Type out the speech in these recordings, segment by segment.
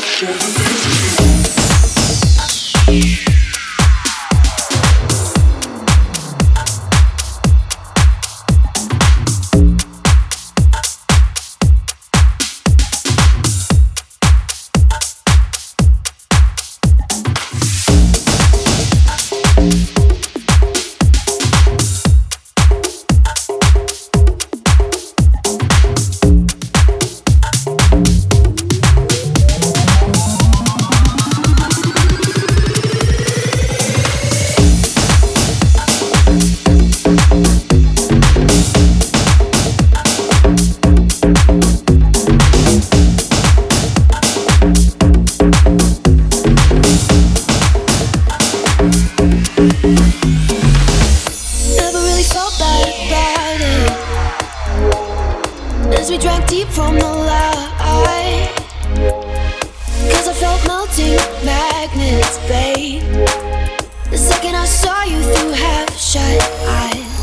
Show deep from the light. Cause I felt melting magnets, babe. The second I saw you through half shut eyes.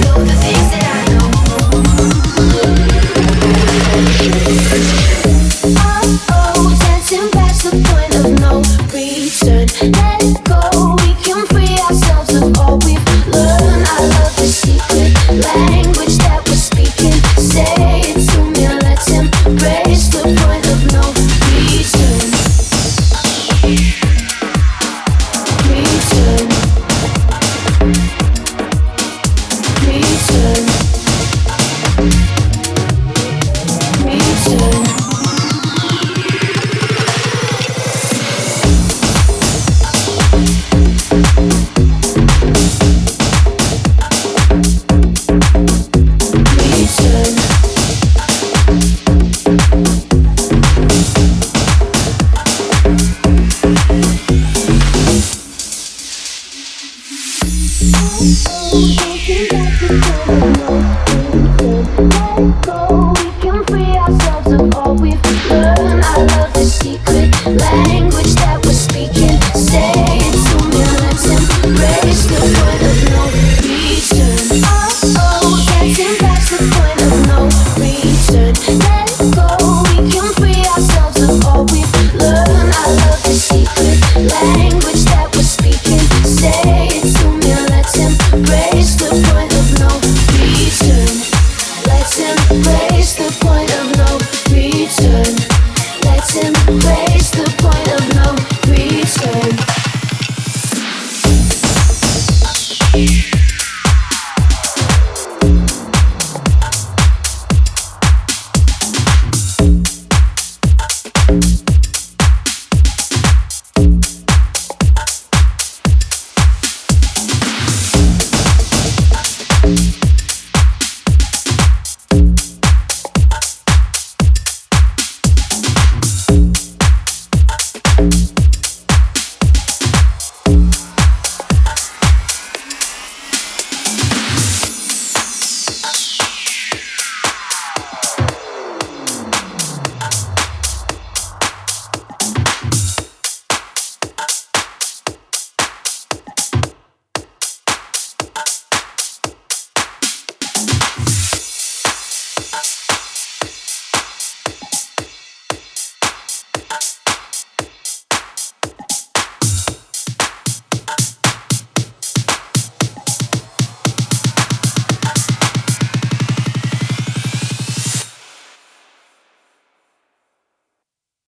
know away.